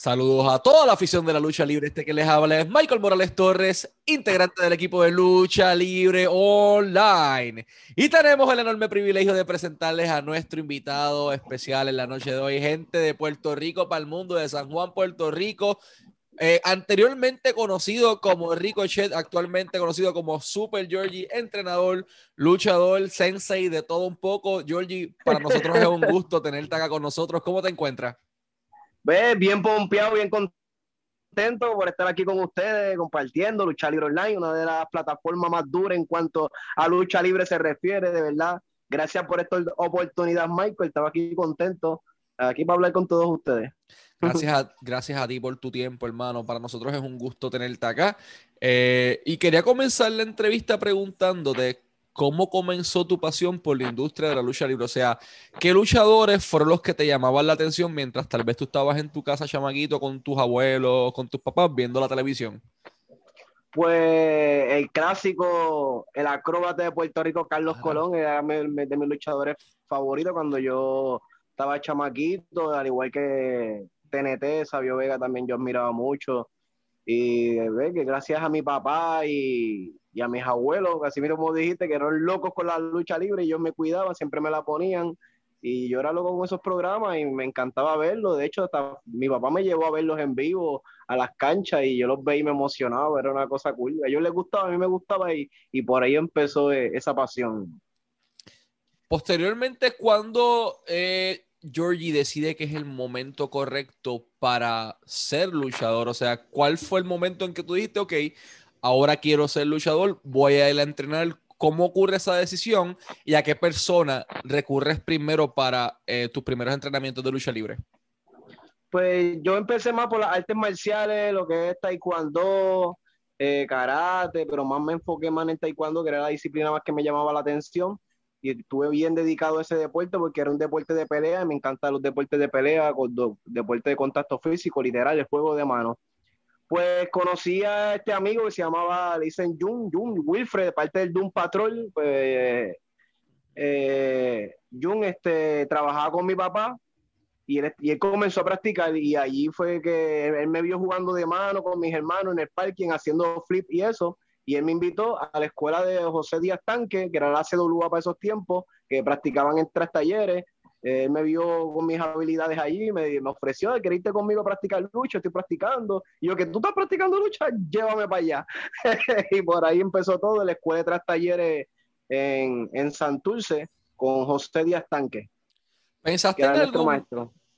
Saludos a toda la afición de la lucha libre. Este que les habla es Michael Morales Torres, integrante del equipo de lucha libre online. Y tenemos el enorme privilegio de presentarles a nuestro invitado especial en la noche de hoy, gente de Puerto Rico para el mundo, de San Juan, Puerto Rico. Eh, anteriormente conocido como Ricochet, actualmente conocido como Super Georgie, entrenador, luchador, sensei, de todo un poco. Georgie, para nosotros es un gusto tenerte acá con nosotros. ¿Cómo te encuentras? Bien pompeado, bien contento por estar aquí con ustedes, compartiendo Lucha Libre Online, una de las plataformas más duras en cuanto a lucha libre se refiere, de verdad. Gracias por esta oportunidad, Michael. Estaba aquí contento, aquí para hablar con todos ustedes. Gracias a, gracias a ti por tu tiempo, hermano. Para nosotros es un gusto tenerte acá. Eh, y quería comenzar la entrevista preguntándote ¿cómo comenzó tu pasión por la industria de la lucha libre? O sea, ¿qué luchadores fueron los que te llamaban la atención mientras tal vez tú estabas en tu casa chamaguito con tus abuelos, con tus papás viendo la televisión? Pues el clásico, el acróbata de Puerto Rico, Carlos Colón, era de mis luchadores favoritos cuando yo estaba chamaquito, al igual que TNT, Sabio Vega también yo admiraba mucho. Y ve que gracias a mi papá y, y a mis abuelos, así mismo como dijiste, que eran locos con la lucha libre y ellos me cuidaban, siempre me la ponían y yo era loco con esos programas y me encantaba verlos. De hecho, hasta mi papá me llevó a verlos en vivo a las canchas y yo los veía y me emocionaba, era una cosa cool. A ellos les gustaba, a mí me gustaba y, y por ahí empezó eh, esa pasión. Posteriormente, cuando eh, Georgie decide que es el momento correcto para ser luchador, o sea, ¿cuál fue el momento en que tú dijiste, ok, ahora quiero ser luchador, voy a ir a entrenar. ¿Cómo ocurre esa decisión y a qué persona recurres primero para eh, tus primeros entrenamientos de lucha libre? Pues yo empecé más por las artes marciales, lo que es taekwondo, eh, karate, pero más me enfoqué más en taekwondo, que era la disciplina más que me llamaba la atención. Y estuve bien dedicado a ese deporte porque era un deporte de pelea, y me encantan los deportes de pelea, deporte de contacto físico, literal, el juego de manos pues conocí a este amigo que se llamaba, le dicen Jun, Jun, Wilfred, de parte del Doom Patrol, pues eh, Jun este, trabajaba con mi papá y él, y él, comenzó a practicar y allí fue que él me vio jugando de mano con mis hermanos en el parking haciendo flip y eso. Y él me invitó a la escuela de José Díaz Tanque, que era la CWA para esos tiempos, que practicaban en tres talleres él me vio con mis habilidades allí, me, me ofreció, irte conmigo a practicar lucha, estoy practicando. Y yo, que tú estás practicando lucha, llévame para allá. y por ahí empezó todo, la escuela de tres talleres en, en Santurce con José Díaz Tanque. ¿Pensaste en, algún,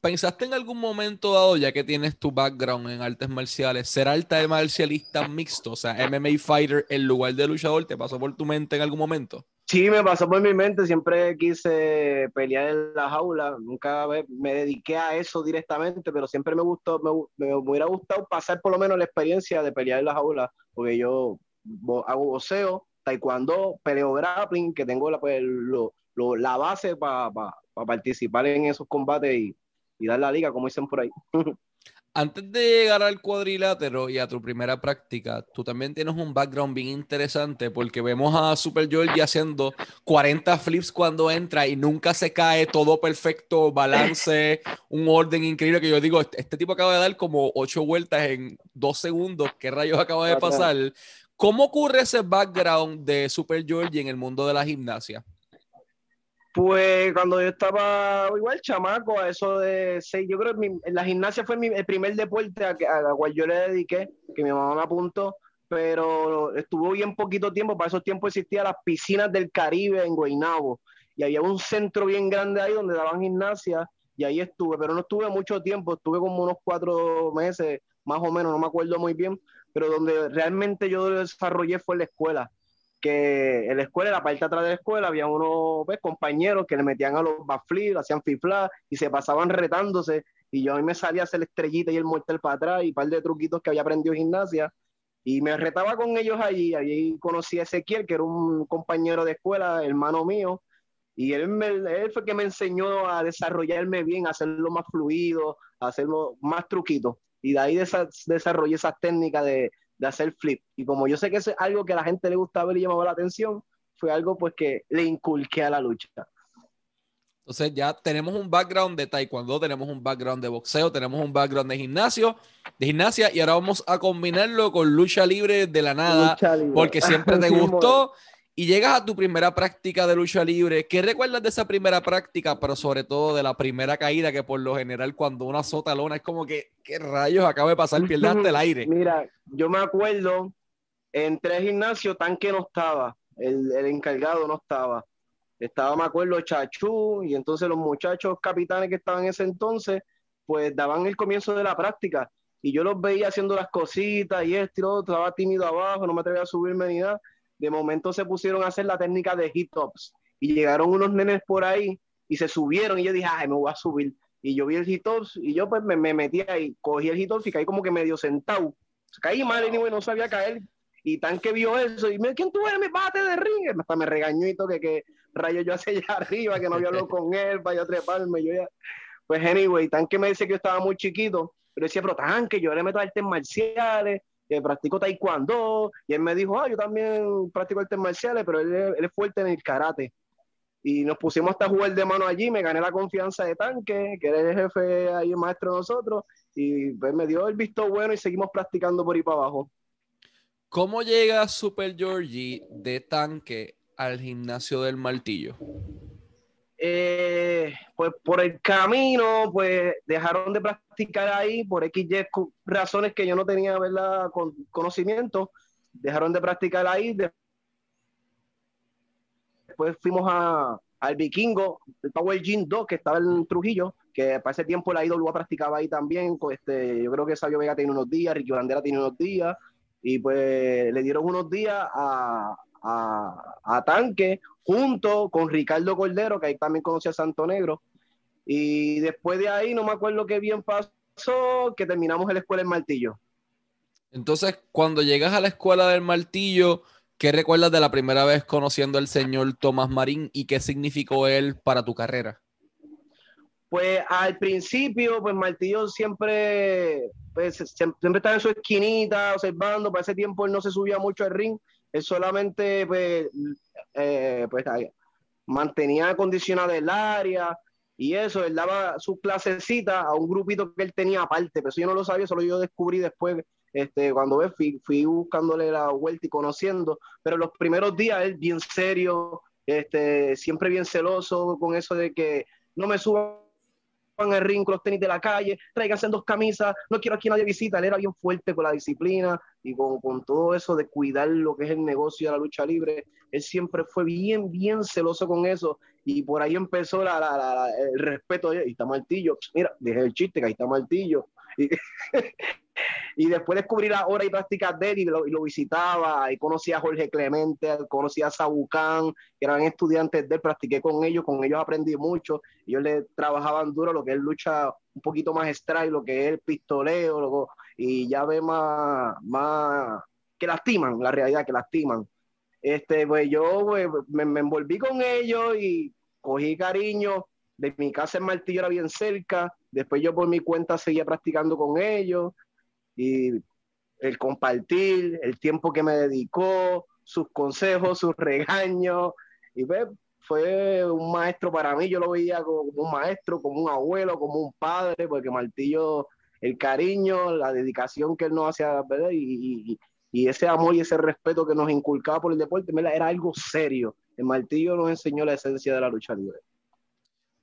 ¿Pensaste en algún momento dado, ya que tienes tu background en artes marciales, ser alta marcialista mixto, o sea, MMA fighter en lugar de luchador? ¿Te pasó por tu mente en algún momento? Sí, me pasó por mi mente, siempre quise pelear en la jaula, nunca me dediqué a eso directamente, pero siempre me gustó, me, hubiera gustado pasar por lo menos la experiencia de pelear en la jaula, porque yo hago boxeo, taekwondo, peleo grappling, que tengo la, pues, la base para participar en esos combates y, y dar la liga, como dicen por ahí. Antes de llegar al cuadrilátero y a tu primera práctica, tú también tienes un background bien interesante porque vemos a Super Georgie haciendo 40 flips cuando entra y nunca se cae, todo perfecto, balance, un orden increíble que yo digo, este, este tipo acaba de dar como 8 vueltas en 2 segundos, ¿qué rayos acaba de pasar? ¿Cómo ocurre ese background de Super Georgie en el mundo de la gimnasia? Pues cuando yo estaba igual chamaco, a eso de seis, yo creo que la gimnasia fue el primer deporte a, a, cual yo le dediqué, que mi mamá me apuntó, pero estuvo bien poquito tiempo, para esos tiempos existían las piscinas del Caribe en Guaynabo, y había un centro bien grande ahí donde daban gimnasia, y ahí estuve, pero no estuve mucho tiempo, estuve como unos cuatro meses, más o menos, no me acuerdo muy bien, pero donde realmente yo desarrollé fue la escuela que en la escuela, en la parte de atrás de la escuela, había unos pues, compañeros que le metían a los backflips, hacían fifla y se pasaban retándose. Y yo a mí me salía a hacer la estrellita y el mortal para atrás y un par de truquitos que había aprendido en gimnasia. Y me retaba con ellos allí. Allí conocí a Ezequiel, que era un compañero de escuela, hermano mío. Y él, me, él fue que me enseñó a desarrollarme bien, a hacerlo más fluido, a hacerlo más truquito. Y de ahí desarrollé esas técnicas de, de hacer flip. Y como yo sé que es algo que a la gente le gustaba ver y llamaba la atención, fue algo pues que le inculqué a la lucha. Entonces ya tenemos un background de taekwondo, tenemos un background de boxeo, tenemos un background de gimnasio, de gimnasia y ahora vamos a combinarlo con lucha libre de la nada, porque siempre te gustó y llegas a tu primera práctica de lucha libre. ¿Qué recuerdas de esa primera práctica, pero sobre todo de la primera caída que por lo general cuando uno azota lona es como que, ¿qué rayos acaba de pasar? Pierdes el aire. Mira, yo me acuerdo, entré al gimnasio, tanque no estaba, el, el encargado no estaba estaba, me acuerdo, Chachú, y entonces los muchachos capitanes que estaban en ese entonces, pues daban el comienzo de la práctica. Y yo los veía haciendo las cositas y esto y lo otro, estaba tímido abajo, no me atrevía a subirme ni nada. De momento se pusieron a hacer la técnica de hit-ups y llegaron unos nenes por ahí y se subieron y yo dije, ay, me voy a subir. Y yo vi el hit-ups y yo pues me, me metí ahí, cogí el hit-ups y caí como que medio sentado. Caí mal y no sabía caer. Y tan que vio eso y me ¿quién tú eres? Me bate de ring. Hasta me regañó y todo que, que rayo yo hacía allá arriba, que no había hablado con él para yo treparme. Yo ya... Pues anyway, Tanque me dice que yo estaba muy chiquito, pero decía, pero Tanque, yo le meto artes marciales, eh, practico taekwondo, y él me dijo, ah, yo también practico artes marciales, pero él, él, es fuerte en el karate. Y nos pusimos hasta jugar de mano allí, me gané la confianza de Tanque, que era el jefe ahí, el maestro de nosotros, y pues me dio el visto bueno y seguimos practicando por ahí para abajo. ¿Cómo llega Super Georgie de Tanque al gimnasio del martillo? Eh, pues por el camino, pues dejaron de practicar ahí por X razones que yo no tenía ¿verdad? Con, conocimiento. Dejaron de practicar ahí. Después fuimos a, al Vikingo, el Power Gym 2, que estaba en Trujillo, que para ese tiempo la IWA practicaba ahí también. Pues, este, yo creo que Sabio Vega tiene unos días, Ricky Bandera tiene unos días, y pues le dieron unos días a, a, Tanque, junto con Ricardo Cordero, que ahí también conocía a Santo Negro. Y después de ahí, no me acuerdo qué bien pasó, que terminamos en la escuela del martillo. Entonces, cuando llegas a la escuela del martillo, ¿qué recuerdas de la primera vez conociendo al señor Tomás Marín y qué significó él para tu carrera? Pues al principio, pues Martillo siempre, pues, siempre estaba en su esquinita observando, para ese tiempo él no se subía mucho al ring, él solamente pues, eh, pues mantenía acondicionada el área y eso, él daba su clasecita a un grupito que él tenía aparte, pero eso yo no lo sabía, solo yo descubrí después, este, cuando fui, fui buscándole la vuelta y conociendo, pero los primeros días él bien serio, este, siempre bien celoso con eso de que no me suban el ring con los tenis de la calle, tráiganse dos camisas, no quiero aquí nadie visita. Él era bien fuerte con la disciplina y con, con, todo eso de cuidar lo que es el negocio de la lucha libre. Él siempre fue bien, bien celoso con eso y por ahí empezó el respeto. Ahí está Martillo, mira, dejé el chiste que ahí está Martillo. y después descubrí la hora y prácticas de él y lo, y lo, visitaba, y conocía a Jorge Clemente, conocía a Sabucán, que eran estudiantes de él, practiqué con ellos, con ellos aprendí mucho, ellos le trabajaban duro lo que es lucha un poquito más strike, lo que es el pistoleo, lo, y ya ve más, más, que lastiman, la realidad, que lastiman. Este, pues yo pues, me, me envolví con ellos y cogí cariño, de mi casa en Martillo era bien cerca, después yo por mi cuenta seguía practicando con ellos, y el compartir, el tiempo que me dedicó, sus consejos, sus regaños, y pues, fue un maestro para mí, yo lo veía como un maestro, como un abuelo, como un padre, porque Martillo, el cariño, la dedicación que él nos hacía, ¿verdad? Y, y, ese amor y ese respeto que nos inculcaba por el deporte, ¿verdad? era algo serio. El Martillo nos enseñó la esencia de la lucha libre.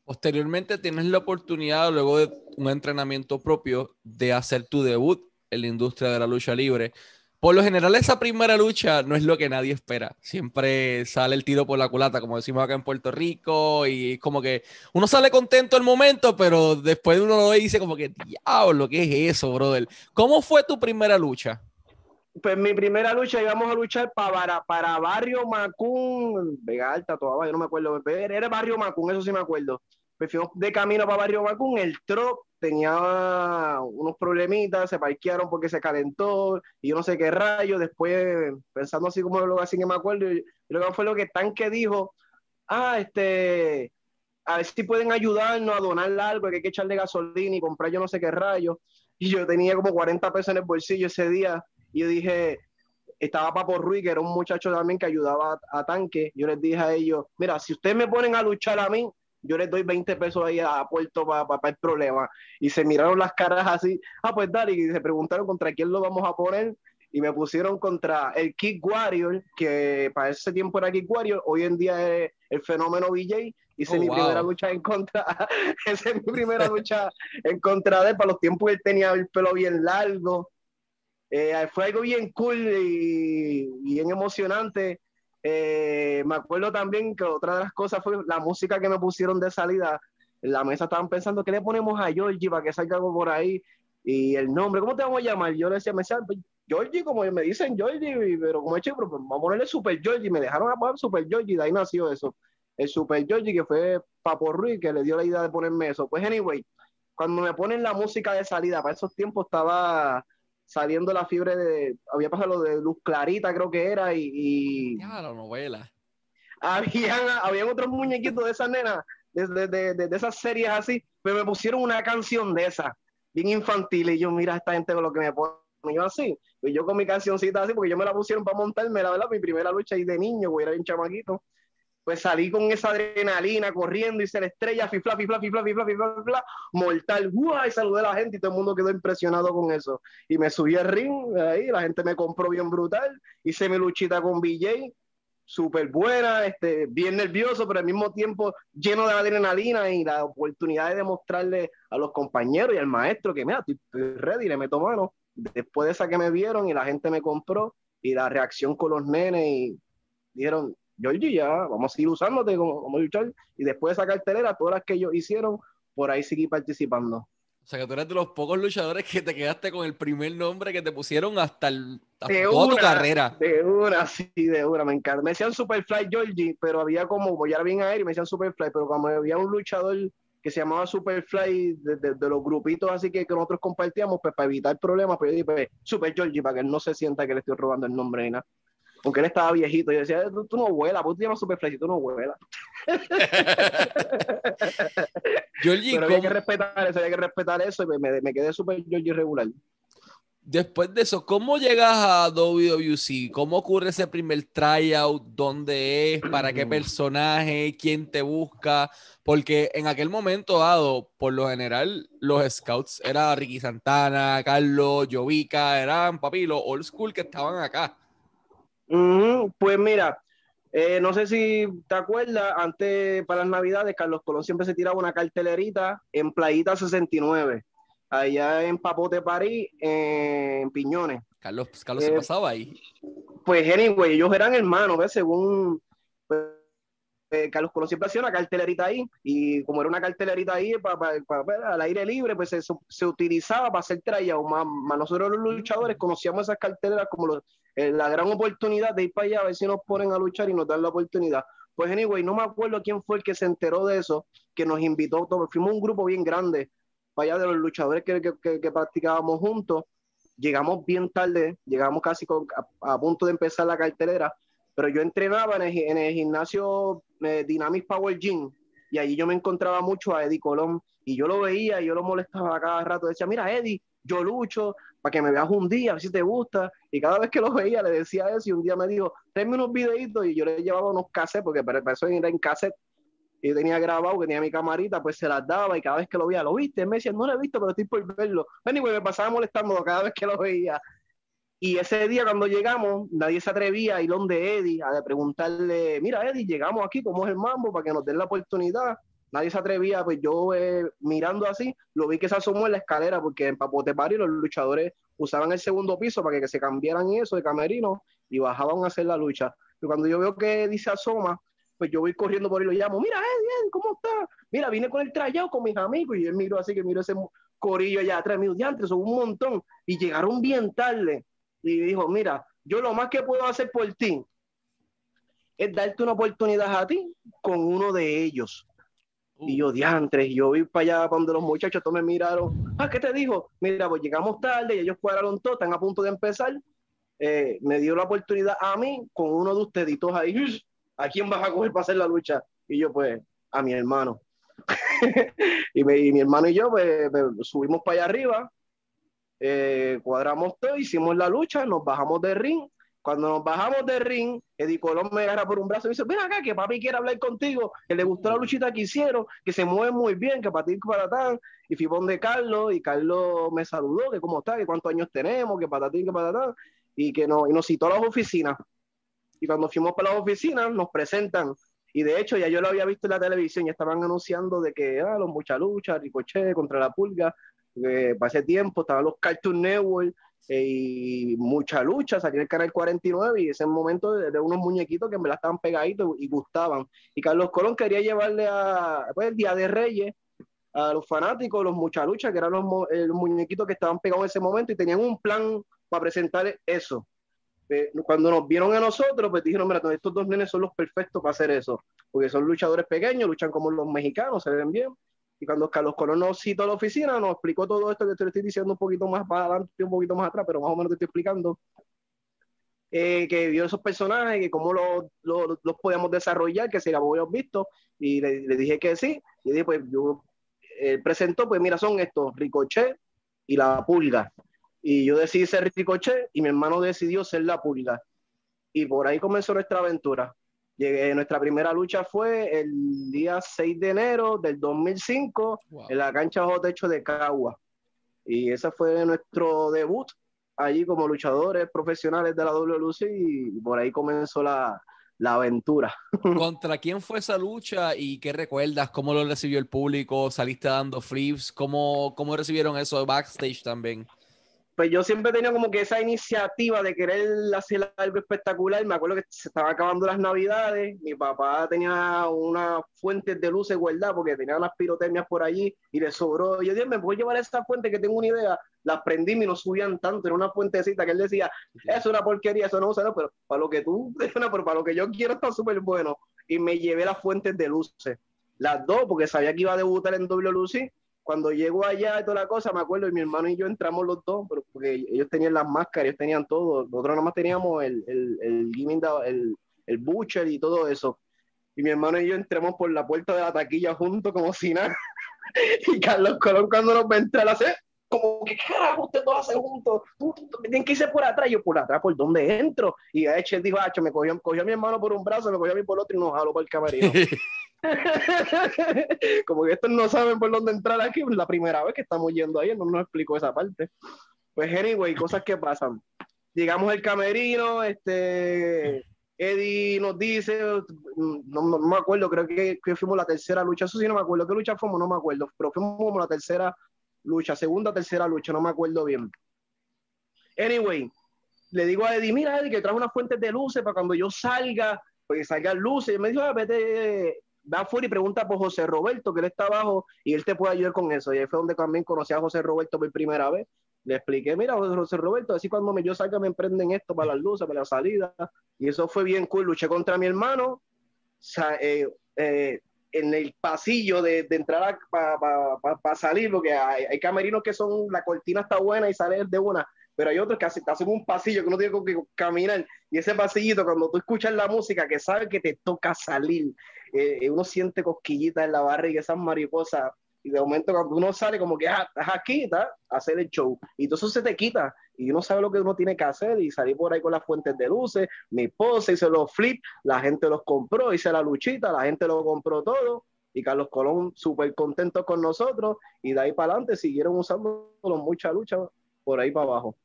Posteriormente tienes la oportunidad, luego de un entrenamiento propio, de hacer tu debut en la industria de la lucha libre. Por lo general, esa primera lucha no es lo que nadie espera. Siempre sale el tiro por la culata, como decimos acá en Puerto Rico, y como que uno sale contento el momento, pero después uno lo dice como que, diablo, ¿qué es eso, brother? ¿Cómo fue tu primera lucha? Pues mi primera lucha íbamos a luchar para, para Barrio Macún, Vega Alta, todavía no me acuerdo, era Barrio Macún, eso sí me acuerdo. Pues fuimos de camino para Barrio Macún, el truck tenía unos problemitas, se parquearon porque se calentó y yo no sé qué rayo. Después, pensando así como lo así que me acuerdo, y luego fue lo que Tanque dijo: Ah, este, a ver si pueden ayudarnos a donar algo, que hay que echarle gasolina y comprar yo no sé qué rayo. Y yo tenía como 40 pesos en el bolsillo ese día y yo dije, estaba Papo Ruiz, que era un muchacho también que ayudaba a, a Tanque. Yo les dije a ellos: Mira, si ustedes me ponen a luchar a mí, yo les doy 20 pesos ahí a Puerto para el problema. Y se miraron las caras así, ah, pues dale, y se preguntaron contra quién lo vamos a poner. Y me pusieron contra el Kick Warrior, que para ese tiempo era Kick Warrior, hoy en día es el fenómeno BJ. Hice oh, mi primera lucha en contra, esa es mi primera lucha en contra de él. Para los tiempos él tenía el pelo bien largo. Eh, fue algo bien cool y bien emocionante eh, me acuerdo también que otra de las cosas fue la música que me pusieron de salida. En la mesa estaban pensando, ¿qué le ponemos a Georgie para que salga algo por ahí? Y el nombre, ¿cómo te vamos a llamar? Yo le decía, me decían, pues, Georgie, como me dicen Georgie, pero como he hecho, pues, vamos a ponerle Super Georgie. Me dejaron a poner Super Georgie, de ahí nació eso. El Super Georgie, que fue Papo Ruiz, que le dio la idea de ponerme eso. Pues, anyway, cuando me ponen la música de salida, para esos tiempos estaba saliendo la fiebre de, había pasado lo de Luz Clarita, creo que era, y... Ya, la novela. Habían, habían otros muñequitos de esas nenas, de, de, de, esas series así, pero me pusieron una canción de esa, bien infantil, y yo, mira esta gente con lo que me pone yo así, y yo con mi cancioncita así, porque yo me la pusieron para montarme, la verdad, mi primera lucha ahí de niño, güey, era bien chamaquito, pues salí con esa adrenalina corriendo se la estrella, fifla, fifla, fifla, fifla, fifla, fifla, mortal, ¡guay! Saludé a la gente y todo el mundo quedó impresionado con eso. Y me subí al ring, ahí la gente me compró bien brutal, hice mi luchita con BJ, súper buena, este, bien nervioso, pero al mismo tiempo lleno de adrenalina y la oportunidad de demostrarle a los compañeros y al maestro que, mira, estoy ready, le meto mano. Después de esa que me vieron y la gente me compró y la reacción con los nenes y dijeron, Georgie, ya, vamos a seguir usándote como, como luchar. Y después de esa cartelera, todas las que ellos hicieron, por ahí seguí participando. O sea, que tú eres de los pocos luchadores que te quedaste con el primer nombre que te pusieron hasta, el, toda tu carrera. De una, sí, de una, me encanta. Me decían Superfly Georgie, pero había como, voy a bien a él y me decían Superfly, pero como había un luchador que se llamaba Superfly de, de, los grupitos así que, que, nosotros compartíamos, pues para evitar problemas, pues yo dije, pues, Super Georgie, para que él no se sienta que le estoy robando el nombre y nada porque él estaba viejito. Y decía, tú, no vuelas, ¿por qué te llamas Superfly y tú no vuelas? Georgie, Pero había que respetar eso, había que respetar eso y me, me quedé súper Georgie regular. Después de eso, ¿cómo llegas a WWC? ¿Cómo ocurre ese primer tryout? ¿Dónde es? ¿Para qué personaje? ¿Quién te busca? Porque en aquel momento dado, por lo general, los scouts era Ricky Santana, Carlos, Jovica, eran papi, los old school que estaban acá pues mira, eh, no sé si te acuerdas, antes para las navidades, Carlos Colón siempre se tiraba una cartelerita en Playita 69, allá en Papote, París, en Piñones. Carlos, Carlos se eh, pasaba ahí. Pues anyway, ellos eran hermanos, ¿ves? Según pues, eh, Carlos Colón siempre hacía una cartelerita ahí y como era una cartelerita ahí para, al aire libre, pues se, se utilizaba para hacer trayado. Más, más, nosotros los luchadores conocíamos esas carteleras como los, eh, la gran oportunidad de ir para allá a ver si nos ponen a luchar y nos dan la oportunidad. Pues anyway, no me acuerdo quién fue el que se enteró de eso, que nos invitó, fuimos un grupo bien grande para allá de los luchadores que, que, que, practicábamos juntos. Llegamos bien tarde, llegamos casi a, punto de empezar la cartelera, pero yo entrenaba en el, en el gimnasio eh, Dynamic Power Gym y allí yo me encontraba mucho a Eddie Colón y yo lo veía y yo lo molestaba cada rato. Decía, mira, Eddie, yo lucho para que me veas un día, a ver si te gusta. Y cada vez que lo veía le decía eso y un día me dijo, tenme unos videitos y yo le llevaba unos cassettes, porque para eso era en cassette y tenía grabado, que tenía mi camarita, pues se las daba y cada vez que lo veía, ¿lo viste? Me decía, no lo he visto, pero estoy por verlo. Anyway, me pasaba molestando cada vez que lo veía. Y ese día cuando llegamos, nadie se atrevía a ir donde Eddie a preguntarle, mira Eddie, llegamos aquí, ¿cómo es el mambo? Para que nos den la oportunidad. Nadie se atrevía, pues yo eh, mirando así, lo vi que se asomó en la escalera, porque en Papote Pari los luchadores usaban el segundo piso para que, se cambiaran eso de camerino y bajaban a hacer la lucha. Y cuando yo veo que Eddie se asoma, pues yo voy corriendo por ahí y lo llamo, mira Eddie, ¿cómo está? Mira, vine con el trayado con mis amigos y él miró así que miro ese corillo allá atrás, mío, diantres, son un montón y llegaron bien tarde y dijo, mira, yo lo más que puedo hacer por ti es darte una oportunidad a ti con uno de ellos. Y yo, diantres, yo vi para allá cuando los muchachos todos me miraron, ah, ¿qué te dijo? Mira, pues llegamos tarde y ellos cuadraron todo, están a punto de empezar. Eh, me dio la oportunidad a mí con uno de ustedes ahí, ¿a quién vas a coger para hacer la lucha? Y yo, pues, a mi hermano. y, mi hermano y yo, pues, pues subimos para allá arriba, eh, cuadramos todo, hicimos la lucha, nos bajamos de ring, Cuando nos bajamos de ring, Eddie Colón me agarra por un brazo y dice, ven acá, que papi quiere hablar contigo, que le gustó la luchita que hicieron, que se mueve muy bien, que para ti, para tan. Y fui de Carlos, y Carlos me saludó, que cómo está, que cuántos años tenemos, que para ti, que para tan. Y que no, y nos citó a las oficinas. Y cuando fuimos para las oficinas, nos presentan. Y de hecho, ya yo lo había visto en la televisión, y estaban anunciando de que ah, los mucha lucha, Ricochet contra la pulga. Que para ese tiempo estaban los Cartoon Network, y mucha lucha, salió el canal 49 y ese momento de, unos muñequitos que en verdad estaban pegaditos y gustaban. Y Carlos Colón quería llevarle a, pues, el Día de Reyes a los fanáticos, los mucha lucha, que eran los, muñequitos que estaban pegados en ese momento y tenían un plan para presentar eso. Eh, cuando nos vieron a nosotros, pues dijeron, mira, estos dos nenes son los perfectos para hacer eso, porque son luchadores pequeños, luchan como los mexicanos, se ven bien, y cuando Carlos Colón nos citó a la oficina, nos explicó todo esto que te estoy diciendo un poquito más para adelante, un poquito más atrás, pero más o menos te estoy explicando. Eh, que vio esos personajes, que cómo los lo, podíamos desarrollar, que si la habíamos visto, y le, dije que sí, y dije, pues yo eh, presentó, pues mira, son estos, Ricochet y la Pulga. Y yo decidí ser Ricochet y mi hermano decidió ser la Pulga. Y por ahí comenzó nuestra aventura. Llegué, nuestra primera lucha fue el día 6 de enero del 2005 en la cancha bajo techo de Cagua. Y ese fue nuestro debut allí como luchadores profesionales de la WLC y por ahí comenzó la, la aventura. ¿Contra quién fue esa lucha y qué recuerdas? ¿Cómo lo recibió el público? ¿Saliste dando flips? ¿Cómo, cómo recibieron eso backstage también? Pues yo siempre he tenido como que esa iniciativa de querer hacer algo espectacular. Me acuerdo que se estaban acabando las navidades, mi papá tenía unas fuentes de luces guardadas porque tenía unas pirotecnias por allí y le sobró. Yo dije, me voy a llevar esta fuente que tengo una idea. Las prendí y no subían tanto, era una fuentecita que él decía, es una porquería, eso no usa, pero para lo que tú, pero para lo que yo quiero está súper bueno. Y me llevé las fuentes de luces, las dos, porque sabía que iba a debutar en WLC cuando llegó allá y toda la cosa, me acuerdo, y mi hermano y yo entramos los dos, pero porque ellos tenían las máscaras, ellos tenían todo, nosotros nada más teníamos el, el, el el, el butcher y todo eso. Y mi hermano y yo entramos por la puerta de la taquilla juntos como si nada. y Carlos Colón cuando nos ve entrar, hace como que carajo ustedes dos hacen juntos, tienen que irse por atrás, yo por atrás, ¿por dónde entro? Y él dijo, Hacho, me cogió, cogió a mi hermano por un brazo, me cogió a mí por el otro y nos jaló por el camerino. como que estos no saben por dónde entrar aquí, la primera vez que estamos yendo ahí, no nos explicó esa parte. Pues anyway, cosas que pasan. Llegamos al camerino, este, Eddie nos dice, no, me acuerdo, creo que, que, fuimos la tercera lucha, eso sí no me acuerdo, ¿qué lucha fuimos? No me acuerdo, pero fuimos como la tercera lucha, segunda, tercera lucha, no me acuerdo bien. Anyway, le digo a Eddie, mira Eddie, que trae unas fuentes de luces para cuando yo salga, pues salgan luces. Y me dijo, ah, vete, va afuera y pregunta por José Roberto, que él está abajo y él te puede ayudar con eso. Y ahí fue donde también conocí a José Roberto por primera vez. Le expliqué, mira, José Roberto, así cuando me, yo salga me emprenden esto para las luces, para la salida. Y eso fue bien cool. Luché contra mi hermano. Eh, eh, en el pasillo de, de entrada para salir, porque hay, hay, camerinos que son, la cortina está buena y sale de una, pero hay otros que hacen, hacen un pasillo que uno tiene que caminar, y ese pasillito, cuando tú escuchas la música, que sabe que te toca salir, eh, eh, uno siente cosquillitas en la barriga, esas mariposas, y de momento cuando uno sale como que, ah, estás aquí, está, hacer el show, y todo eso se te quita, y uno sabe lo que uno tiene que hacer, y salir por ahí con las fuentes de luces, mi pose, hice los flip, la gente los compró, hice la luchita, la gente lo compró todo, y Carlos Colón súper contento con nosotros, y de ahí para adelante siguieron usando mucha lucha por ahí para abajo.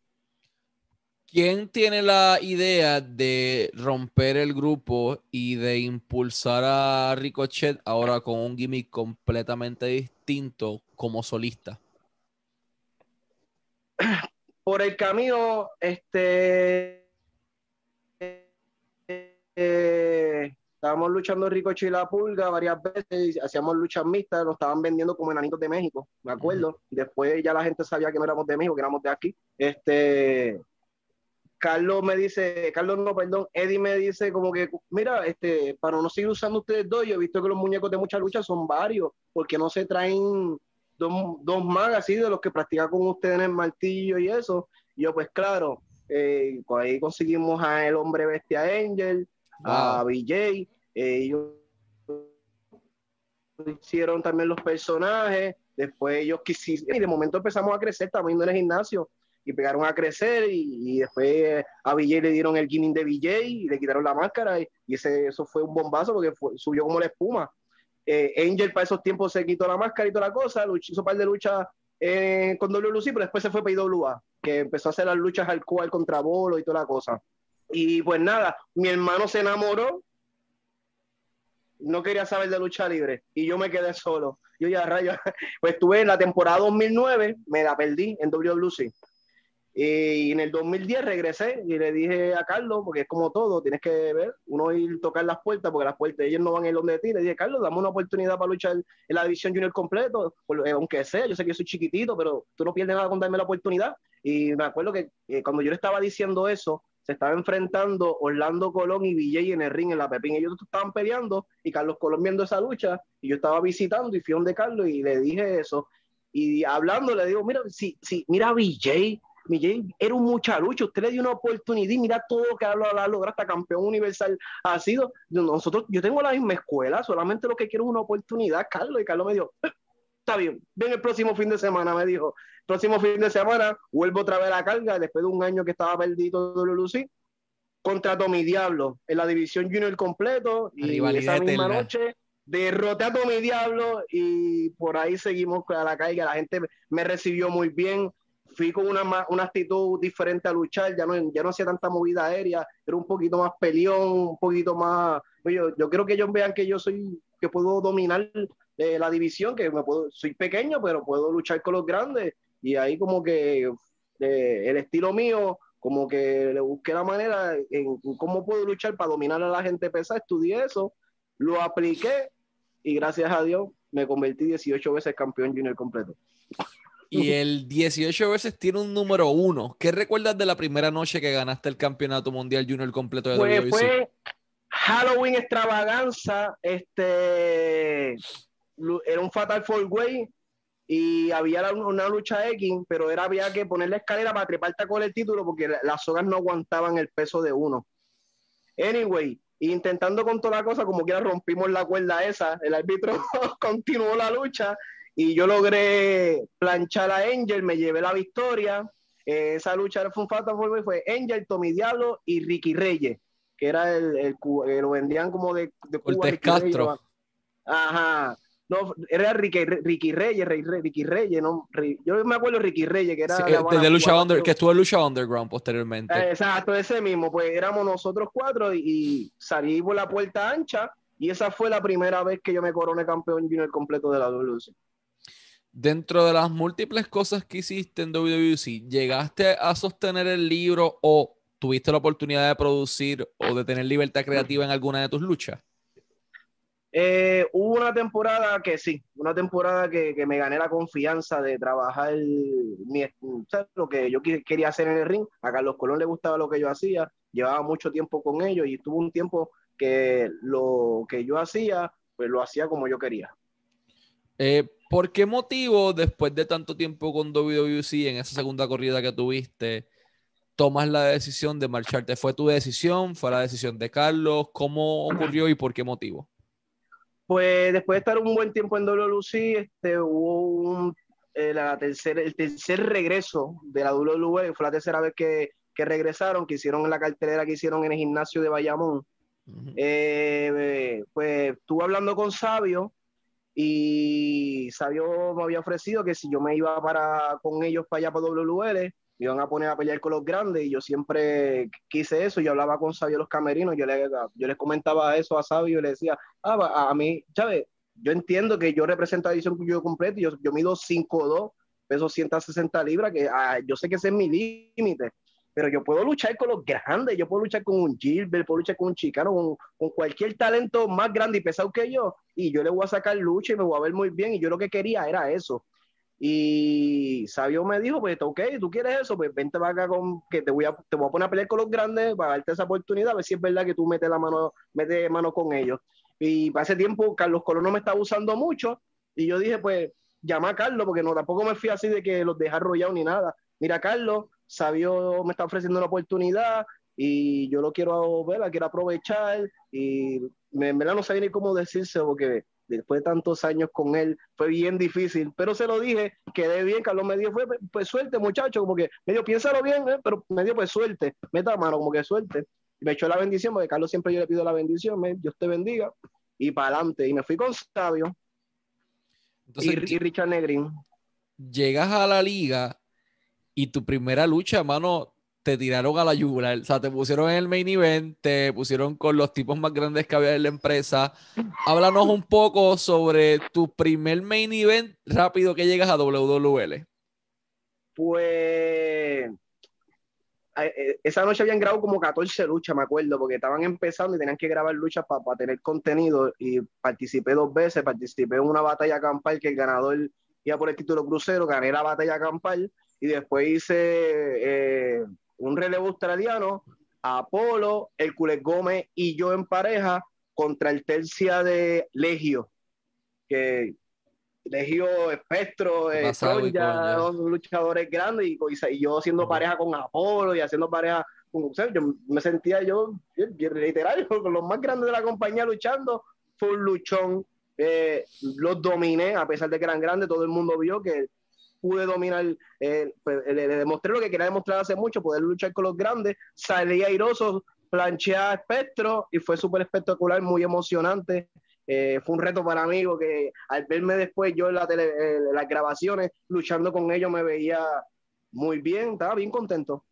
¿Quién tiene la idea de romper el grupo y de impulsar a Ricochet ahora con un gimmick completamente distinto como solista? Por el camino, este. Eh, estábamos luchando Ricochet y la Pulga varias veces, hacíamos luchas mixtas, nos estaban vendiendo como enanitos de México, me acuerdo. Después ya la gente sabía que no éramos de México, que éramos de aquí. Este Carlos me dice, Carlos no, perdón, Eddie me dice como que, mira, este, para no seguir usando ustedes dos, yo he visto que los muñecos de mucha lucha son varios, porque no se traen dos, dos más así de los que practican con ustedes en el martillo y eso. Y yo, pues claro, eh, pues ahí conseguimos a el hombre bestia Angel, a BJ, ellos hicieron también los personajes, después ellos quisieron, y de momento empezamos a crecer también en el gimnasio y pegaron a crecer y, después a BJ le dieron el gimmick de BJ y le quitaron la máscara y, ese, eso fue un bombazo porque subió como la espuma. Eh, Angel para esos tiempos se quitó la máscara y toda la cosa, hizo un par de luchas eh, con WLC, pero después se fue para IWA, que empezó a hacer las luchas al cual contra Bolo y toda la cosa. Y pues nada, mi hermano se enamoró, no quería saber de lucha libre y yo me quedé solo. Yo ya rayo, pues estuve en la temporada 2009, me la perdí en WLC y en el 2010 regresé y le dije a Carlos, porque es como todo, tienes que ver, uno ir tocar las puertas, porque las puertas, ellos no van a ir donde ti. Le dije, Carlos, dame una oportunidad para luchar en la división junior completo, eh, aunque sea, yo sé que yo soy chiquitito, pero tú no pierdes nada con darme la oportunidad. Y me acuerdo que cuando yo le estaba diciendo eso, se estaba enfrentando Orlando Colón y VJ en el ring en la Pepín. Ellos estaban peleando y Carlos Colón viendo esa lucha y yo estaba visitando y fui donde Carlos y le dije eso. Y hablando le digo, mira, si, si, mira VJ, Miguel era un muchalucho, usted le dio una oportunidad y mira todo lo que ha logrado, hasta campeón universal ha sido. Nosotros, yo tengo la misma escuela, solamente lo que quiero es una oportunidad, Carlos. Y Carlos me dijo, eh, está bien, ven el próximo fin de semana, me dijo. Próximo fin de semana vuelvo otra vez a la carga, después de un año que estaba perdido de Lucy, contra Tommy Diablo en la división junior completo. Y esa misma noche derroté a Tommy Diablo y por ahí seguimos a la carga. La gente me recibió muy bien fui con una, una actitud diferente a luchar, ya no, ya no hacía tanta movida aérea, era un poquito más peleón, un poquito más... Yo, yo creo que ellos vean que yo soy, que puedo dominar eh, la división, que me puedo, soy pequeño, pero puedo luchar con los grandes. Y ahí como que eh, el estilo mío, como que le busqué la manera en cómo puedo luchar para dominar a la gente pesada, estudié eso, lo apliqué y gracias a Dios me convertí 18 veces campeón junior completo. Y el 18 veces tiene un número uno. ¿Qué recuerdas de la primera noche que ganaste el campeonato mundial junior completo de pues, Fue Halloween extravaganza. Este era un Fatal Four Way y había una lucha X, pero era había que poner la escalera para treparte con el título porque las sogas no aguantaban el peso de uno. Anyway, intentando con toda la cosa, como quiera rompimos la cuerda esa, el árbitro continuó la lucha y yo logré planchar a Angel, me llevé la victoria. Eh, esa lucha fue un fatal fue Angel, Tommy Diablo y Ricky Reyes, que era el, el, lo vendían como de, de Cuba. Castro. Ajá. No, era Ricky, Ricky Reyes, Ricky Reyes, no, yo me acuerdo de Ricky Reyes, que era de, lucha under, que estuvo en Lucha Underground posteriormente. Eh, exacto, ese mismo, pues éramos nosotros cuatro y, y salí por la puerta ancha y esa fue la primera vez que yo me coroné campeón junior completo de la WC. Dentro de las múltiples cosas que hiciste en WWC, ¿llegaste a sostener el libro o tuviste la oportunidad de producir o de tener libertad creativa en alguna de tus luchas? Eh, hubo una temporada que sí, una temporada que, me gané la confianza de trabajar mi, lo que yo quería hacer en el ring. A Carlos Colón le gustaba lo que yo hacía, llevaba mucho tiempo con ellos y tuvo un tiempo que lo que yo hacía, pues lo hacía como yo quería. Eh, ¿Por qué motivo, después de tanto tiempo con WWC, en esa segunda corrida que tuviste, tomas la decisión de marcharte? ¿Fue tu decisión? ¿Fue la decisión de Carlos? ¿Cómo ocurrió y por qué motivo? Pues después de estar un buen tiempo en WWC, este, hubo un, eh, la el tercer regreso de la WWE, fue la tercera vez que, que regresaron, que hicieron en la cartelera que hicieron en el gimnasio de Bayamón. Eh, pues estuve hablando con Sabio y Sabio me había ofrecido que si yo me iba para con ellos para allá para WL, me iban a poner a pelear con los grandes y yo siempre quise eso, yo hablaba con Sabio los camerinos, yo, le, yo les comentaba eso a Sabio y le decía, ah, a, mí, ¿sabes? Yo entiendo que yo represento a Edición Cuyo completo, yo, yo mido 5'2, peso 160 libras, que ah, yo sé que ese es mi límite, pero yo puedo luchar con los grandes, yo puedo luchar con un Gilbert, puedo luchar con un Chicano, con, con, cualquier talento más grande y pesado que yo, y yo le voy a sacar lucha y me voy a ver muy bien, y yo lo que quería era eso. Y Sabio me dijo, pues, ok, tú quieres eso, pues vente para acá con, que te voy a, te voy a poner a pelear con los grandes para darte esa oportunidad, a ver si es verdad que tú metes la mano, metes mano con ellos. Y para ese tiempo, Carlos Colón no me estaba usando mucho, y yo dije, pues, llama a Carlos, porque no, tampoco me fui así de que los deja arrollados ni nada. Mira, Carlos, Sabio me está ofreciendo una oportunidad y yo lo quiero ver, la quiero aprovechar y me, me no sabía ni cómo decirse porque después de tantos años con él, fue bien difícil, pero se lo dije, quedé bien, Carlos me dijo, fue, pues suerte muchacho, como que me dijo, piénsalo bien, eh, pero me dio pues suerte, meta mano, como que suerte. me echó la bendición, porque Carlos siempre yo le pido la bendición, me, Dios te bendiga, y para adelante, y me fui con Sabio y, y Richard Negrin. Llegas a la liga y tu primera lucha, mano, te tiraron a la yugular. O sea, te pusieron en el main event, te pusieron con los tipos más grandes que había en la empresa. Háblanos un poco sobre tu primer main event rápido que llegas a WWL. Pues eh, esa noche habían grabado como 14 luchas, me acuerdo, porque estaban empezando y tenían que grabar luchas para tener contenido y participé dos veces, participé en una batalla campal que el ganador iba por el título crucero, gané la batalla campal y después hice eh, un relevo australiano, Apolo, Hércules Gómez y yo en pareja contra el tercia de Legio, que Legio Espectro, eh, ya son luchadores grandes y, yo haciendo pareja con Apolo y haciendo pareja con yo me sentía yo, literal, con los más grandes de la compañía luchando, fue un luchón, eh, los dominé, a pesar de que eran grandes, todo el mundo vio que pude dominar, eh, pues, le, demostré lo que quería demostrar hace mucho, poder luchar con los grandes, salí airoso, planché a espectro y fue súper espectacular, muy emocionante. Eh, fue un reto para mí porque al verme después yo en, la tele, eh, las grabaciones luchando con ellos me veía muy bien, estaba bien contento.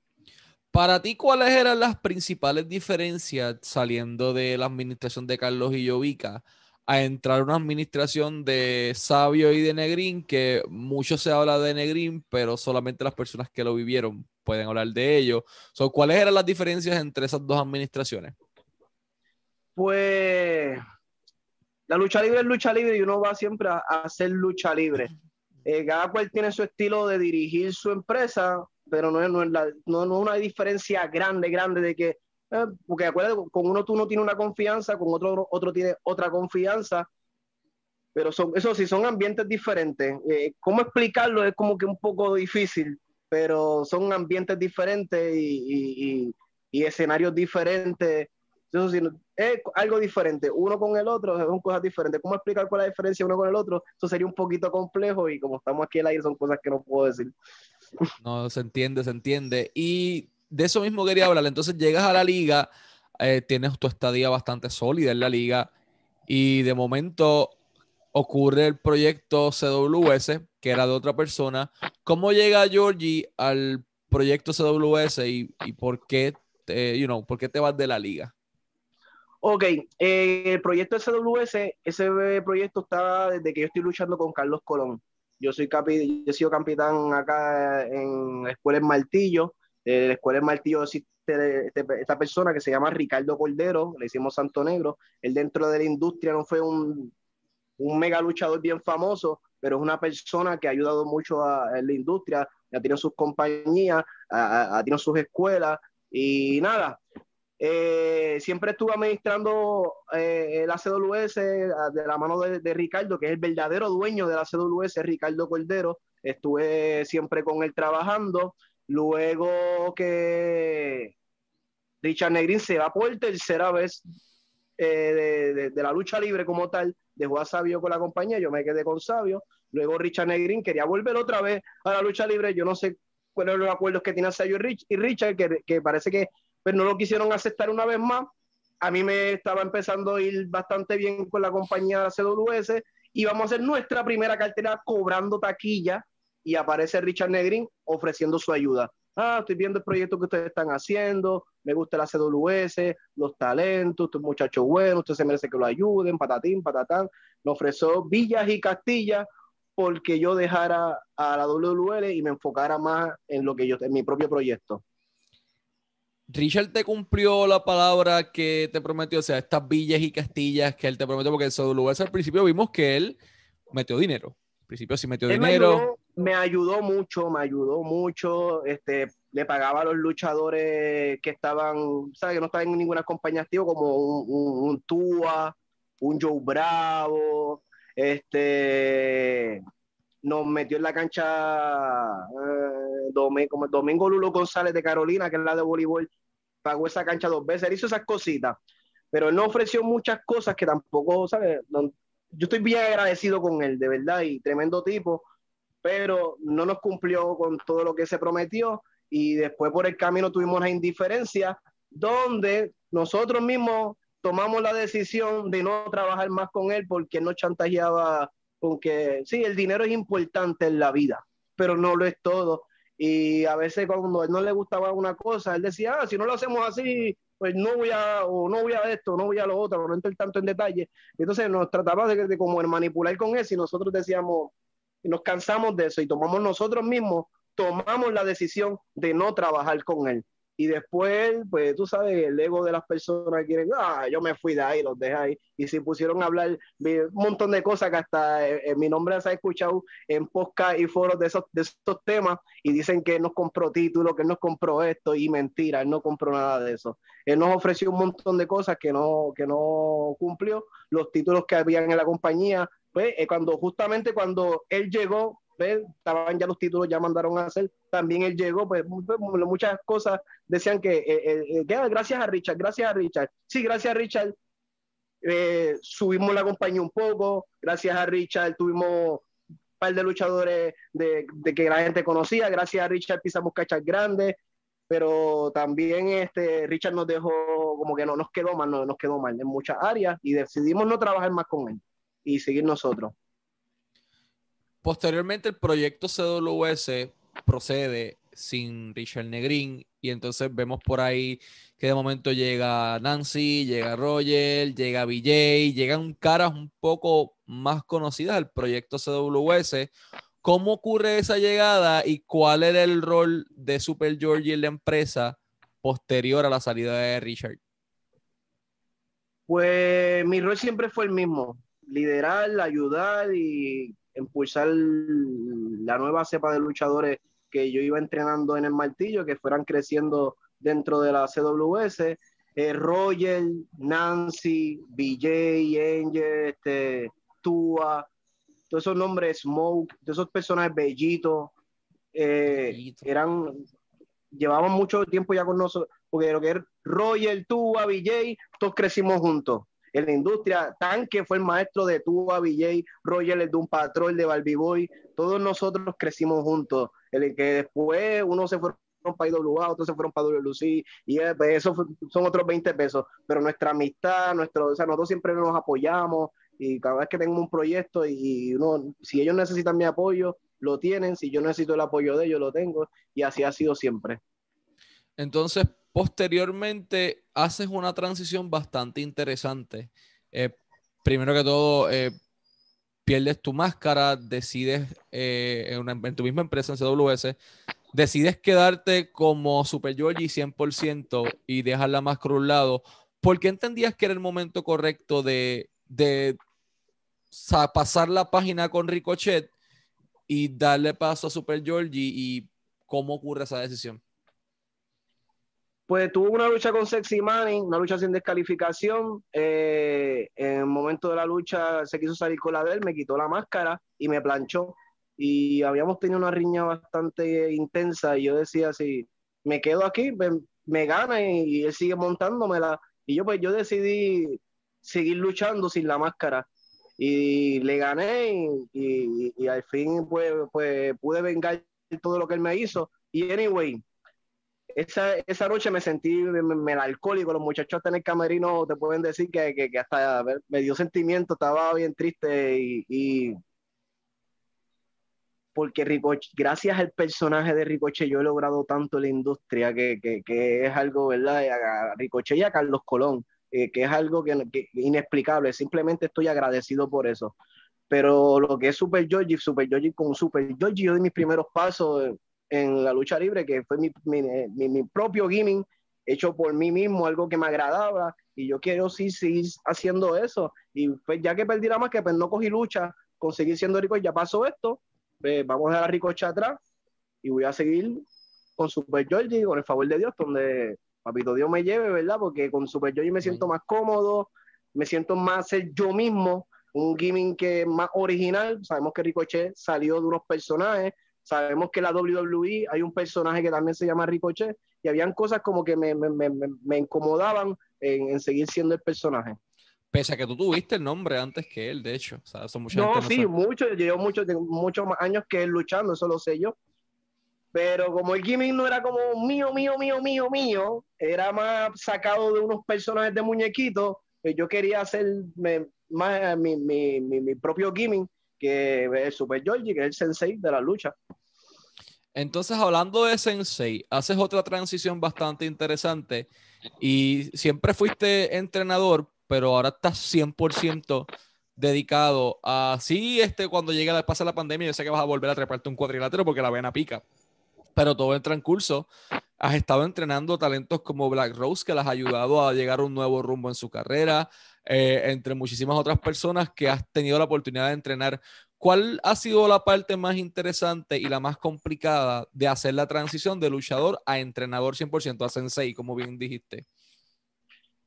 Para ti, ¿cuáles eran las principales diferencias saliendo de la administración de Carlos y Jovica a entrar una administración de Sabio y de Negrín, que mucho se habla de Negrín, pero solamente las personas que lo vivieron pueden hablar de ello. ¿Cuáles eran las diferencias entre esas dos administraciones? Pues la lucha libre es lucha libre y uno va siempre a, hacer lucha libre. Eh, cada cual tiene su estilo de dirigir su empresa, pero no es, no, es no, no es una diferencia grande, grande de que eh, porque acuérdate, con uno tú no tienes una confianza, con otro otro tiene otra confianza, pero son, eso sí, son ambientes diferentes. Eh, ¿Cómo explicarlo? Es como que un poco difícil, pero son ambientes diferentes y, y, escenarios diferentes. Eso sí, es algo diferente. Uno con el otro son cosas diferentes. ¿Cómo explicar cuál es la diferencia uno con el otro? Eso sería un poquito complejo y como estamos aquí al aire son cosas que no puedo decir. No, se entiende, se entiende. Y de eso mismo quería hablar. Entonces llegas a la liga, eh, tienes tu estadía bastante sólida en la liga y de momento ocurre el proyecto CWS, que era de otra persona. ¿Cómo llega Georgie al proyecto CWS y, por, qué te, you know, por qué te vas de la liga? Ok, eh, el proyecto CWS, ese proyecto está desde que yo estoy luchando con Carlos Colón. Yo soy capi, yo he sido capitán acá en la escuela en Martillo de la Escuela del Martillo existe esta persona que se llama Ricardo Cordero, le hicimos Santo Negro. Él dentro de la industria no fue un, un mega luchador bien famoso, pero es una persona que ha ayudado mucho a, la industria, ha tenido sus compañías, ha, tenido sus escuelas y nada. Eh, siempre estuve administrando eh, la CWS de la mano de, de, Ricardo, que es el verdadero dueño de la CWS, Ricardo Cordero. Estuve siempre con él trabajando. Luego que Richard Negrin se va por tercera vez eh, de, la lucha libre como tal, dejó a Sabio con la compañía, yo me quedé con Sabio. Luego Richard Negrin quería volver otra vez a la lucha libre, yo no sé cuáles son los acuerdos que tiene Sabio y, Richard, que, parece que pues, no lo quisieron aceptar una vez más. A mí me estaba empezando a ir bastante bien con la compañía CWS y vamos a hacer nuestra primera cartera cobrando taquilla y aparece Richard Negrin ofreciendo su ayuda. Ah, estoy viendo el proyecto que ustedes están haciendo, me gusta la CWS, los talentos, usted es muchacho bueno, usted se merece que lo ayuden, patatín, patatán. Me ofreció Villas y Castilla porque yo dejara a la WWL y me enfocara más en lo que yo, en mi propio proyecto. Richard te cumplió la palabra que te prometió, o sea, estas villas y castillas que él te prometió, porque en CWS al principio vimos que él metió dinero. Al principio sí metió dinero me ayudó mucho, me ayudó mucho. Este, le pagaba a los luchadores que estaban, ¿sabes? Que no estaban en ninguna compañía activa, como un, un, Tua, un Joe Bravo. Este, nos metió en la cancha eh, Domingo, como Domingo Lulo González de Carolina, que es la de voleibol, pagó esa cancha dos veces, hizo esas cositas, pero él no ofreció muchas cosas que tampoco, ¿sabes? yo estoy bien agradecido con él, de verdad, y tremendo tipo, pero no nos cumplió con todo lo que se prometió y después por el camino tuvimos una indiferencia donde nosotros mismos tomamos la decisión de no trabajar más con él porque nos chantajeaba con que sí, el dinero es importante en la vida, pero no lo es todo. Y a veces cuando a él no le gustaba una cosa, él decía, ah, si no lo hacemos así, pues no voy a, o no voy a esto, no voy a lo otro, no entro tanto en detalle. Entonces nos trataba de, de como manipular con eso y nosotros decíamos, nos cansamos de eso y tomamos nosotros mismos, tomamos la decisión de no trabajar con él. Y después, pues tú sabes, el ego de las personas quieren, ah, yo me fui de ahí, los dejé ahí. Y se pusieron a hablar un montón de cosas que hasta en eh, mi nombre se ha escuchado en podcast y foros de esos, de esos temas y dicen que él nos compró títulos, que él nos compró esto y mentira, él no compró nada de eso. Él nos ofreció un montón de cosas que no, que no cumplió. Los títulos que habían en la compañía, pues eh, cuando justamente cuando él llegó, estaban ya los títulos, ya mandaron a hacer, también él llegó, pues, pues muchas cosas decían que, eh, eh, ah, gracias a Richard, gracias a Richard, sí, gracias a Richard, eh, subimos la compañía un poco, gracias a Richard tuvimos un par de luchadores de, de que la gente conocía, gracias a Richard pisamos cachas grandes, pero también este Richard nos dejó como que no nos quedó mal, no nos quedó mal en muchas áreas y decidimos no trabajar más con él y seguir nosotros. Posteriormente el proyecto CWS procede sin Richard Negrín y entonces vemos por ahí que de momento llega Nancy, llega Roger, llega BJ, llegan caras un poco más conocidas al proyecto CWS. ¿Cómo ocurre esa llegada y cuál era el rol de Super Georgie en la empresa posterior a la salida de Richard? Pues mi rol siempre fue el mismo, liderar, ayudar y impulsar la nueva cepa de luchadores que yo iba entrenando en el martillo, que fueran creciendo dentro de la CWS. Eh, Roger, Nancy, BJ, Angel, este, Tua, todos esos nombres, Smoke, todos esos personajes, Bellito, eh, eran, llevaban mucho tiempo ya con nosotros, porque lo que es Roger, Tua, BJ, todos crecimos juntos en la industria. Tanque fue el maestro de Tua, BJ, Roger, el de un patrón de Barbie Boy. Todos nosotros crecimos juntos. El que después uno se fue para IWA, otros se fueron para WLC, y eh, pues, eso son otros 20 pesos. Pero nuestra amistad, nuestro, o sea, nosotros siempre nos apoyamos y cada vez que tengo un proyecto y uno, si ellos necesitan mi apoyo, lo tienen, si yo necesito el apoyo de ellos, lo tengo, y así ha sido siempre. Entonces, posteriormente haces una transición bastante interesante. Eh, primero que todo, eh, pierdes tu máscara, decides eh, en, tu misma empresa, en CWS, decides quedarte como Super Georgie 100% y dejar la máscara a un lado. ¿Por qué entendías que era el momento correcto de, de pasar la página con Ricochet y darle paso a Super Georgie y cómo ocurre esa decisión? Pues tuvo una lucha con Sexy Money, una lucha sin descalificación. Eh, en el momento de la lucha se quiso salir con la de él, me quitó la máscara y me planchó. Y habíamos tenido una riña bastante intensa y yo decía, si me quedo aquí, me, gana y, él sigue montándomela. Y yo pues yo decidí seguir luchando sin la máscara. Y le gané y, y al fin pues, pues pude vengar todo lo que él me hizo. Y anyway, esa, esa noche me sentí melancólico. Los muchachos hasta en el camerino te pueden decir que, que, hasta me dio sentimiento, estaba bien triste y, porque Ricochet, gracias al personaje de Ricochet, yo he logrado tanto en la industria que, que, es algo, ¿verdad? A Ricochet y a Carlos Colón, eh, que es algo que, inexplicable. Simplemente estoy agradecido por eso. Pero lo que es Super Georgie, Super Georgie con Super Georgie, yo di mis primeros pasos en la lucha libre, que fue mi, mi, mi, propio gaming hecho por mí mismo, algo que me agradaba, y yo quiero sí seguir haciendo eso. Y pues ya que perdí la más que pues no cogí lucha, conseguí siendo rico, ya pasó esto, pues vamos a dar Ricoche atrás y voy a seguir con Super Georgie, con el favor de Dios, donde Papito Dios me lleve, ¿verdad? Porque con Super Georgie me siento más cómodo, me siento más ser yo mismo, un gaming que es más original. Sabemos que Ricochet salió de unos personajes, Sabemos que en la WWE hay un personaje que también se llama Ricochet y habían cosas como que me, me, me, me incomodaban en, en, seguir siendo el personaje. Pese a que tú tuviste el nombre antes que él, de hecho. O sea, son no, sí, mucho. Llevo muchos muchos años que él luchando, eso lo sé yo. Pero como el gimmick no era como mío, mío, mío, mío, mío, era más sacado de unos personajes de muñequitos, pues yo quería hacer más mi, mi, mi, propio gimmick que el Super Georgie, que es el sensei de la lucha. Entonces, hablando de sensei, haces otra transición bastante interesante y siempre fuiste entrenador, pero ahora estás 100% dedicado a, sí, este, cuando llegue a pasar la pandemia, yo sé que vas a volver a treparte un cuadrilátero porque la vena pica, pero todo el transcurso has estado entrenando talentos como Black Rose, que las ha ayudado a llegar a un nuevo rumbo en su carrera, eh, entre muchísimas otras personas que has tenido la oportunidad de entrenar. ¿Cuál ha sido la parte más interesante y la más complicada de hacer la transición de luchador a entrenador 100%, a sensei, como bien dijiste?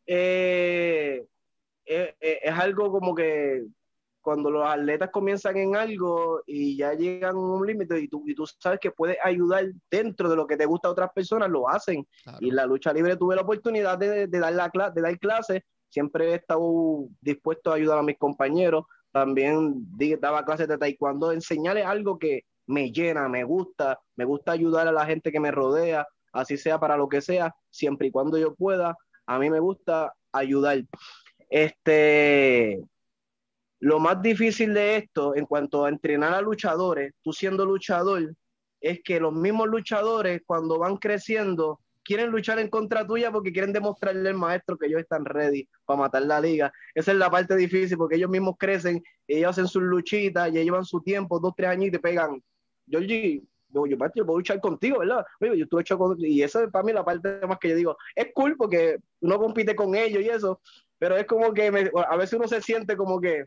Eh, eh, es algo como que cuando los atletas comienzan en algo y ya llegan a un límite y tú, y tú sabes que puedes ayudar dentro de lo que te gusta a otras personas, lo hacen. Y la lucha libre tuve la oportunidad de, dar, la, de dar clases, siempre he estado dispuesto a ayudar a mis compañeros, también daba clases de taekwondo, enseñarles algo que me llena, me gusta, me gusta ayudar a la gente que me rodea, así sea para lo que sea, siempre y cuando yo pueda, a mí me gusta ayudar. Este, lo más difícil de esto, en cuanto a entrenar a luchadores, tú siendo luchador, es que los mismos luchadores, cuando van creciendo, quieren luchar en contra tuya porque quieren demostrarle al maestro que ellos están ready para matar la liga. Esa es la parte difícil porque ellos mismos crecen, ellos hacen sus luchitas, y llevan su tiempo, dos, tres años y te pegan. Georgie, yo, yo, yo puedo luchar contigo, ¿verdad? yo estuve hecho con... Y esa es para mí la parte más que yo digo, es cool porque uno compite con ellos y eso, pero es como que a veces uno se siente como que,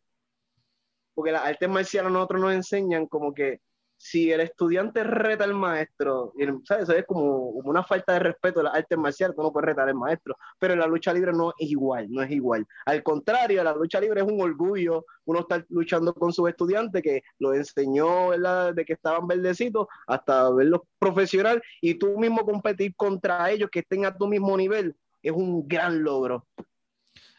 porque las artes marciales nosotros nos enseñan como que si el estudiante reta al maestro, ¿sabes? Eso es como, una falta de respeto a las artes marciales, tú no puedes retar al maestro, pero la lucha libre no es igual, no es igual. Al contrario, la lucha libre es un orgullo, uno está luchando con sus estudiantes que lo enseñó, ¿verdad? De que estaban verdecitos hasta verlos profesional y tú mismo competir contra ellos que estén a tu mismo nivel es un gran logro.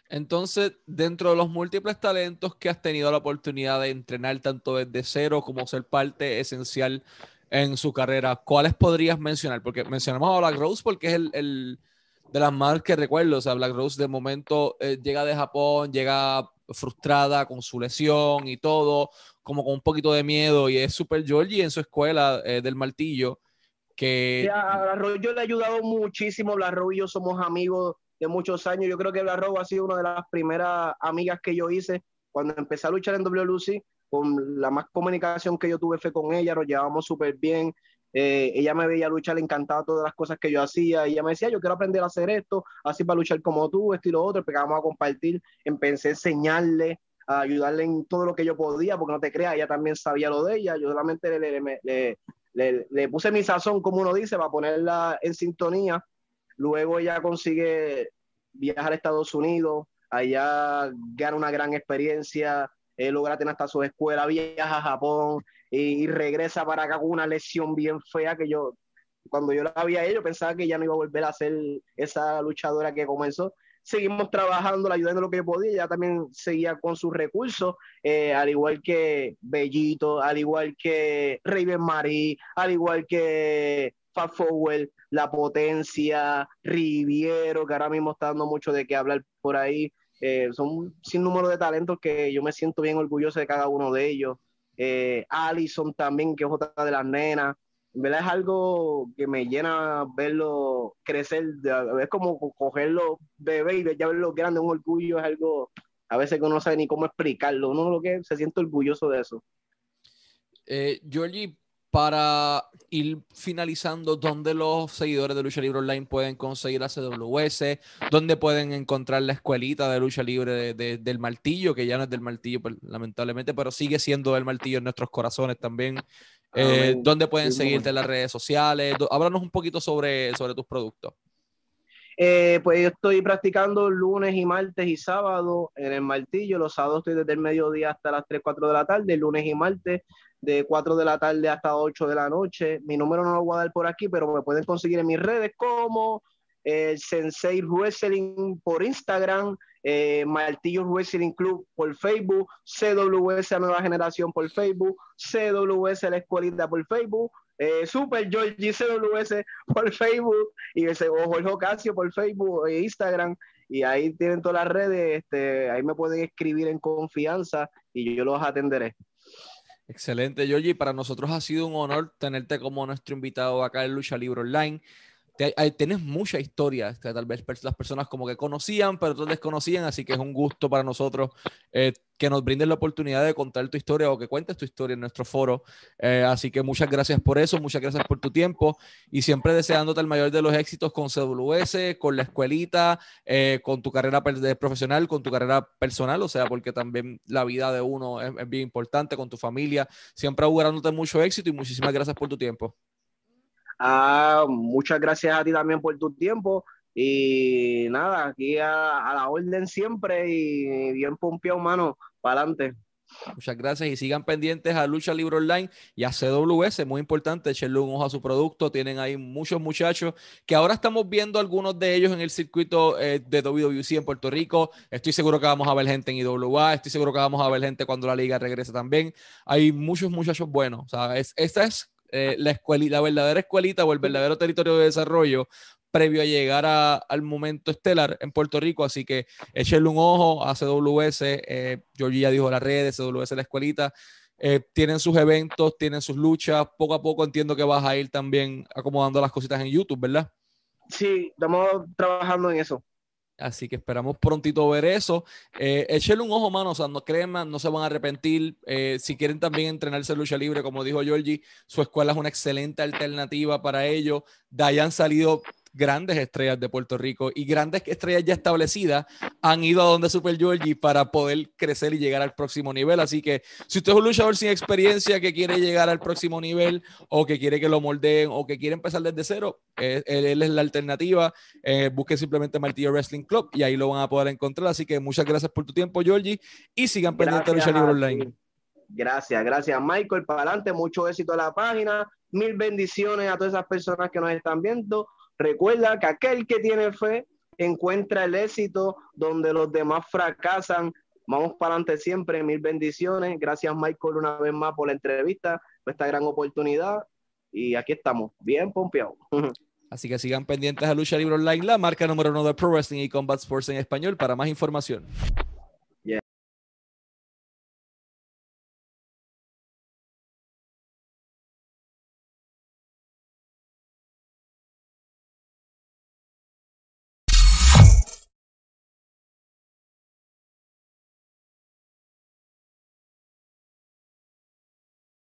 Entonces, dentro de los múltiples talentos que has tenido la oportunidad de entrenar tanto desde cero como ser parte esencial en su carrera, ¿cuáles podrías mencionar? Porque mencionamos a Black Rose porque es el, de las más que recuerdo. O sea, Black Rose de momento eh, llega de Japón, llega frustrada con su lesión y todo, como con un poquito de miedo y es Super Georgie en su escuela eh, del martillo. Que... a Black Rose le he ayudado muchísimo, Black Rose y yo somos amigos de muchos años. Yo creo que Black ha sido una de las primeras amigas que yo hice cuando empecé a luchar en WLC. Con la más comunicación que yo tuve fue con ella, nos llevábamos súper bien. Eh, ella me veía luchar, le encantaba todas las cosas que yo hacía. Ella me decía, yo quiero aprender a hacer esto, así para luchar como tú, esto y lo otro. Empezamos a compartir, empecé a enseñarle, a ayudarle en todo lo que yo podía, porque no te creas, ella también sabía lo de ella. Yo solamente le, le, le, le puse mi sazón, como uno dice, para ponerla en sintonía Luego ella consigue viajar a Estados Unidos, allá gana una gran experiencia, logra tener hasta su escuela, viaja a Japón y, regresa para acá con una lesión bien fea que yo, cuando yo la vi a ella, pensaba que ya no iba a volver a ser esa luchadora que comenzó. Seguimos trabajando, ayudando lo que podía, ella también seguía con sus recursos, eh, al igual que Bellito, al igual que Raven Marie, al igual que Fat Forward, La Potencia, Riviero, que ahora mismo está dando mucho de qué hablar por ahí. Eh, son sin número de talentos que yo me siento bien orgulloso de cada uno de ellos. Eh, Allison también, que es otra de las nenas. En verdad es algo que me llena verlo crecer. Es como cogerlo bebé y ya verlo grande, un orgullo es algo a veces que uno no sabe ni cómo explicarlo. Uno lo que se siente orgulloso de eso. Eh, Georgie, para ir finalizando, ¿dónde los seguidores de Lucha Libre Online pueden conseguir la CWS? ¿Dónde pueden encontrar la escuelita de lucha libre del martillo? Que ya no es del martillo, pues, lamentablemente, pero sigue siendo del martillo en nuestros corazones también. Eh, ¿Dónde pueden seguirte en las redes sociales? Háblanos un poquito sobre, sobre tus productos. Eh, pues yo estoy practicando lunes y martes y sábado en el martillo. Los sábados estoy desde el mediodía hasta las 3, 4 de la tarde, lunes y martes de 4 de la tarde hasta 8 de la noche. Mi número no lo voy a dar por aquí, pero me pueden conseguir en mis redes como el Sensei Wrestling por Instagram, eh, Martillo Wrestling Club por Facebook, CWS Nueva Generación por Facebook, CWS La Escuelita por Facebook, eh, Super Georgie CWS por Facebook y ese Jorge Ocasio por Facebook e Instagram y ahí tienen todas las redes, este, ahí me pueden escribir en confianza y yo los atenderé. Excelente, Georgie. Para nosotros ha sido un honor tenerte como nuestro invitado acá en Lucha Libre Online tienes mucha historia, este, tal vez las personas como que conocían, pero otros desconocían, así que es un gusto para nosotros eh, que nos brindes la oportunidad de contar tu historia o que cuentes tu historia en nuestro foro. Eh, así que muchas gracias por eso, muchas gracias por tu tiempo y siempre deseándote el mayor de los éxitos con CWS, con la escuelita, eh, con tu carrera profesional, con tu carrera personal, o sea, porque también la vida de uno es, es bien importante, con tu familia, siempre augurándote mucho éxito y muchísimas gracias por tu tiempo. Ah, muchas gracias a ti también por tu tiempo. Y nada, aquí a, la orden siempre y bien pompeado, mano, para adelante. Muchas gracias y sigan pendientes a Lucha Libre Online y a CWS, muy importante, echenle un ojo a su producto, tienen ahí muchos muchachos que ahora estamos viendo algunos de ellos en el circuito eh, de WWC en Puerto Rico, estoy seguro que vamos a ver gente en IWA, estoy seguro que vamos a ver gente cuando la liga regrese también, hay muchos muchachos buenos, o sea, esta es eh, la, escuelita, la verdadera escuelita o el verdadero territorio de desarrollo previo a llegar al momento estelar en Puerto Rico. Así que échenle un ojo a CWS. Eh, ya dijo las redes, CWS la escuelita. Eh, tienen sus eventos, tienen sus luchas. Poco a poco entiendo que vas a ir también acomodando las cositas en YouTube, ¿verdad? Sí, estamos trabajando en eso. Así que esperamos prontito ver eso. Eh, un ojo, mano. O sea, no crean, no se van a arrepentir. Eh, si quieren también entrenarse en lucha libre, como dijo Georgie, su escuela es una excelente alternativa para ello. Han salido grandes estrellas de Puerto Rico y grandes estrellas ya establecidas han ido a donde Super Georgie para poder crecer y llegar al próximo nivel. Así que si usted es un luchador sin experiencia que quiere llegar al próximo nivel o que quiere que lo moldeen o que quiere empezar desde cero, eh, él, es la alternativa. Eh, busque simplemente Martillo Wrestling Club y ahí lo van a poder encontrar. Así que muchas gracias por tu tiempo, Georgie, y sigan pendientes de Lucha Libre Online. Gracias, gracias, Michael. Para adelante, mucho éxito a la página. Mil bendiciones a todas esas personas que nos están viendo. Recuerda que aquel que tiene fe encuentra el éxito donde los demás fracasan. Vamos para adelante siempre. Mil bendiciones. Gracias, Michael, una vez más por la entrevista, por esta gran oportunidad. Y aquí estamos, bien pompeados. Así que sigan pendientes a Lucha Libre Online, la marca número uno de Pro Wrestling y Combat Sports en español para más información.